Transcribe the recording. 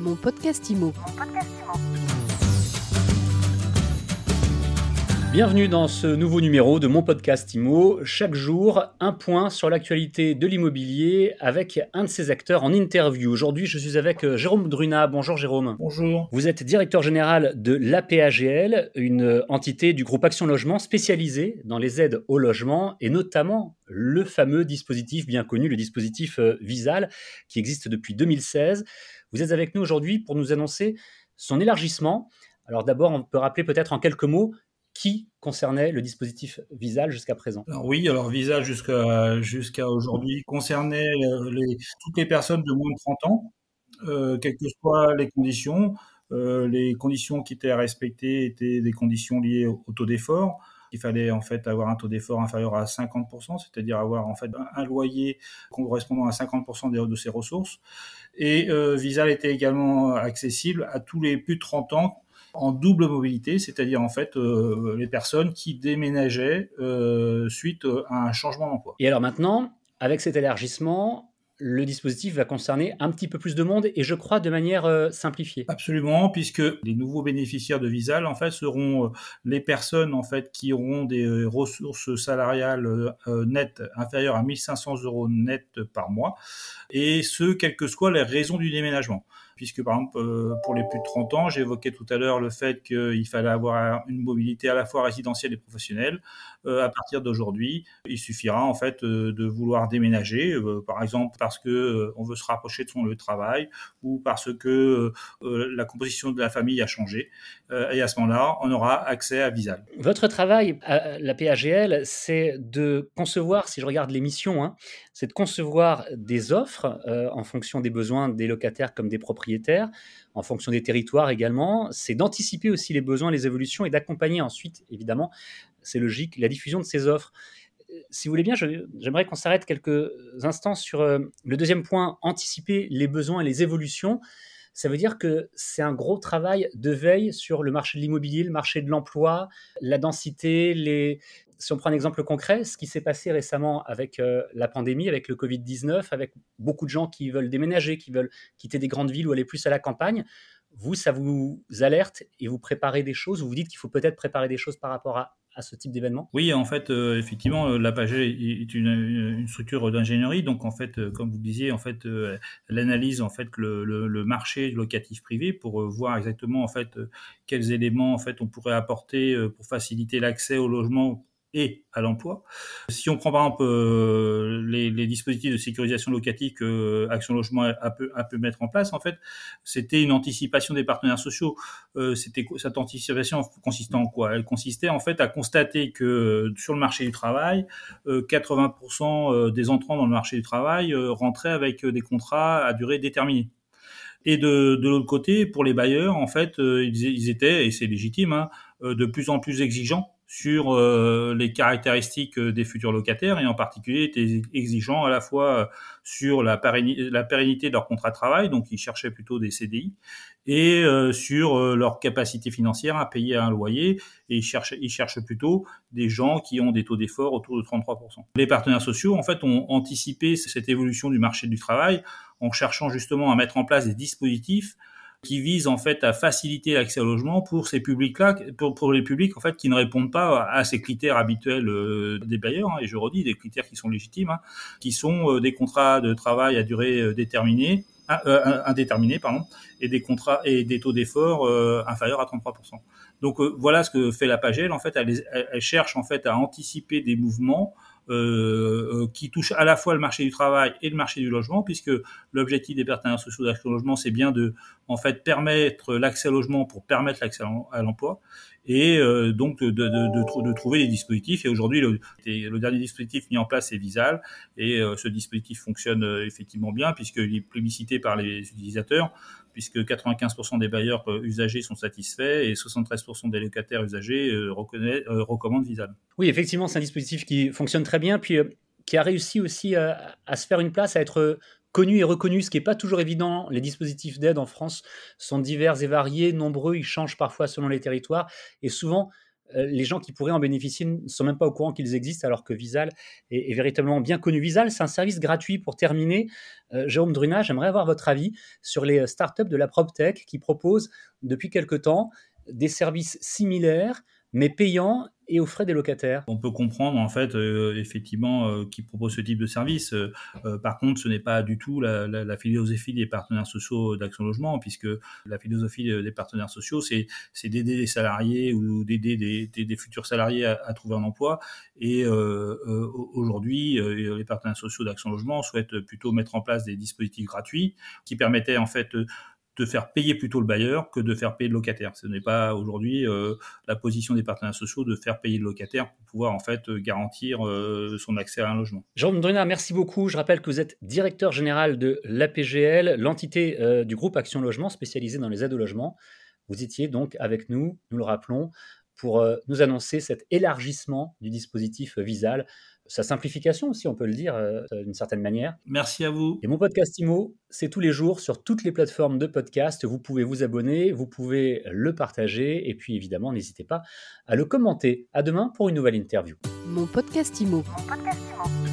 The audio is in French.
Mon podcast IMO. Bienvenue dans ce nouveau numéro de mon podcast IMO. Chaque jour, un point sur l'actualité de l'immobilier avec un de ses acteurs en interview. Aujourd'hui, je suis avec euh, Jérôme Druna. Bonjour Jérôme. Bonjour. Vous êtes directeur général de l'APAGL, une entité du groupe Action Logement spécialisée dans les aides au logement et notamment le fameux dispositif bien connu, le dispositif euh, Visal, qui existe depuis 2016. Vous êtes avec nous aujourd'hui pour nous annoncer son élargissement. Alors d'abord, on peut rappeler peut-être en quelques mots qui concernait le dispositif Visal jusqu'à présent? Oui, alors Visal jusqu'à jusqu'à aujourd'hui concernait euh, toutes les personnes de moins de 30 ans, euh, quelles que soient les conditions. Euh, les conditions qui étaient à respecter étaient des conditions liées au, taux d'effort. Il fallait en fait avoir un taux d'effort inférieur à 50%, c'est-à-dire avoir en fait un, loyer correspondant à 50% de, de ses ressources. Et euh, Visal était également accessible à tous les plus de 30 ans en double mobilité, c'est-à-dire en fait euh, les personnes qui déménageaient euh, suite à un changement d'emploi. Et alors maintenant, avec cet élargissement, le dispositif va concerner un petit peu plus de monde et je crois de manière euh, simplifiée. Absolument, puisque les nouveaux bénéficiaires de Visal en fait seront les personnes en fait qui auront des ressources salariales nettes inférieures à 1500 euros net par mois et ce quelles que soient les raisons du déménagement puisque par exemple euh, pour les plus de 30 ans, j'évoquais tout à l'heure le fait qu'il fallait avoir une mobilité à la fois résidentielle et professionnelle. Euh, à partir d'aujourd'hui, il suffira en fait euh, de vouloir déménager, par exemple parce que on veut se rapprocher de son lieu de travail ou parce que la composition de la famille a changé. et à ce moment-là, on aura accès à Visal. Votre travail à la PAGL, c'est de concevoir, si je regarde l'émission, hein, c'est de concevoir des offres en fonction des besoins des locataires comme des propriétaires en fonction des territoires également. C'est d'anticiper aussi les besoins, les évolutions et d'accompagner ensuite, évidemment, c'est logique, la diffusion de ces offres. Si vous voulez bien, j'aimerais qu'on s'arrête quelques instants sur euh, le deuxième point, anticiper les besoins et les évolutions. Ça veut dire que c'est un gros travail de veille sur le marché de l'immobilier, le marché de l'emploi, la densité, les, si on prend un exemple concret, ce qui s'est passé récemment avec euh, la pandémie, avec le Covid-19, avec beaucoup de gens qui veulent déménager, qui veulent quitter des grandes villes ou aller plus à la campagne, vous, ça vous alerte et vous préparez des choses, vous vous dites qu'il faut peut-être préparer des choses par rapport à, ce type d'événement? Oui, en fait, euh, effectivement, euh, la PAGE est une, structure d'ingénierie, donc en fait, comme vous disiez, en fait, elle analyse en fait le, le, marché locatif privé pour voir exactement en fait quels éléments en fait on pourrait apporter pour faciliter l'accès au logement et à l'emploi. Si on prend par exemple euh, les, les, dispositifs de sécurisation locative que Action Logement a pu, a pu mettre en place, en fait, c'était une anticipation des partenaires sociaux. Euh, c'était cette anticipation consistait en quoi? Elle consistait en fait à constater que euh, sur le marché du travail, 80% euh, des entrants dans le marché du travail rentraient avec des contrats à durée déterminée. Et de, de l'autre côté, pour les bailleurs, en fait, ils, ils étaient, et c'est légitime, hein, de plus en plus exigeants sur euh, les caractéristiques euh, des futurs locataires et en particulier étaient exigeants à la fois euh, sur la, pérennité, de leur contrat de travail, donc ils cherchaient plutôt des CDI, et sur leur capacité financière à payer un loyer, et ils cherchent, ils cherchent plutôt des gens qui ont des taux d'effort autour de 33%. Les partenaires sociaux, en fait, ont anticipé cette évolution du marché du travail en cherchant justement à mettre en place des dispositifs qui vise en fait à faciliter l'accès au logement pour ces publics-là, pour, pour les publics en fait qui ne répondent pas à ces critères habituels euh, des bailleurs. Hein, et je redis des critères qui sont légitimes, hein, qui sont euh, des contrats de travail à durée euh, déterminée, indéterminée, pardon, et des contrats et des taux d'effort inférieurs à 33%. Donc voilà ce que fait la Pagel. En fait, elle, elle, cherche en fait à anticiper des mouvements euh, euh, qui touche à la fois le marché du travail et le marché du logement, puisque l'objectif des partenaires sociaux au logement, c'est bien de en fait permettre l'accès au logement pour permettre l'accès à l'emploi et euh, donc de, trouver des dispositifs. Et aujourd'hui, le, dernier dispositif mis en place, c'est Visal, et ce dispositif fonctionne effectivement bien puisqu'il est plébiscité par les utilisateurs puisque 95% des bailleurs euh, usagers sont satisfaits et 73% des locataires usagers euh, euh, recommandent Visal. Oui, effectivement, c'est un dispositif qui fonctionne très bien, puis qui a réussi aussi à, se faire une place, à être connu et reconnu, ce qui n'est pas toujours évident. Les dispositifs d'aide en France sont divers et variés, nombreux, ils changent parfois selon les territoires, et souvent, les gens qui pourraient en bénéficier ne sont même pas au courant qu'ils existent, alors que Visal est, véritablement bien connu. Visal, c'est un service gratuit. Pour terminer, Jérôme Druna, j'aimerais avoir votre avis sur les startups de la PropTech qui proposent depuis quelque temps des services similaires mais payants et aux frais des locataires. On peut comprendre en fait euh, effectivement euh, qui propose ce type de service. Euh, par contre, ce n'est pas du tout la, philosophie des partenaires sociaux d'Action Logement, puisque la philosophie des partenaires sociaux, c'est d'aider les salariés ou d'aider des, futurs salariés à, trouver un emploi. Et aujourd'hui, les partenaires sociaux d'Action Logement souhaitent plutôt mettre en place des dispositifs gratuits qui permettaient en fait de faire payer plutôt le bailleur que de faire payer le locataire. Ce n'est pas aujourd'hui euh, la position des partenaires sociaux de faire payer le locataire pour pouvoir en fait euh, garantir euh, son accès à un logement. Jean Drunard, merci beaucoup. Je rappelle que vous êtes directeur général de l'APGL, l'entité du groupe Action Logement spécialisée dans les aides au logement. Vous étiez donc avec nous, nous le rappelons, pour nous annoncer cet élargissement du dispositif Visal sa simplification aussi, on peut le dire euh, d'une certaine manière. Merci à vous. Et mon podcast IMO, c'est tous les jours sur toutes les plateformes de podcast. Vous pouvez vous abonner, vous pouvez le partager et puis évidemment, n'hésitez pas à le commenter. À demain pour une nouvelle interview. Mon podcast IMO. Mon podcast IMO.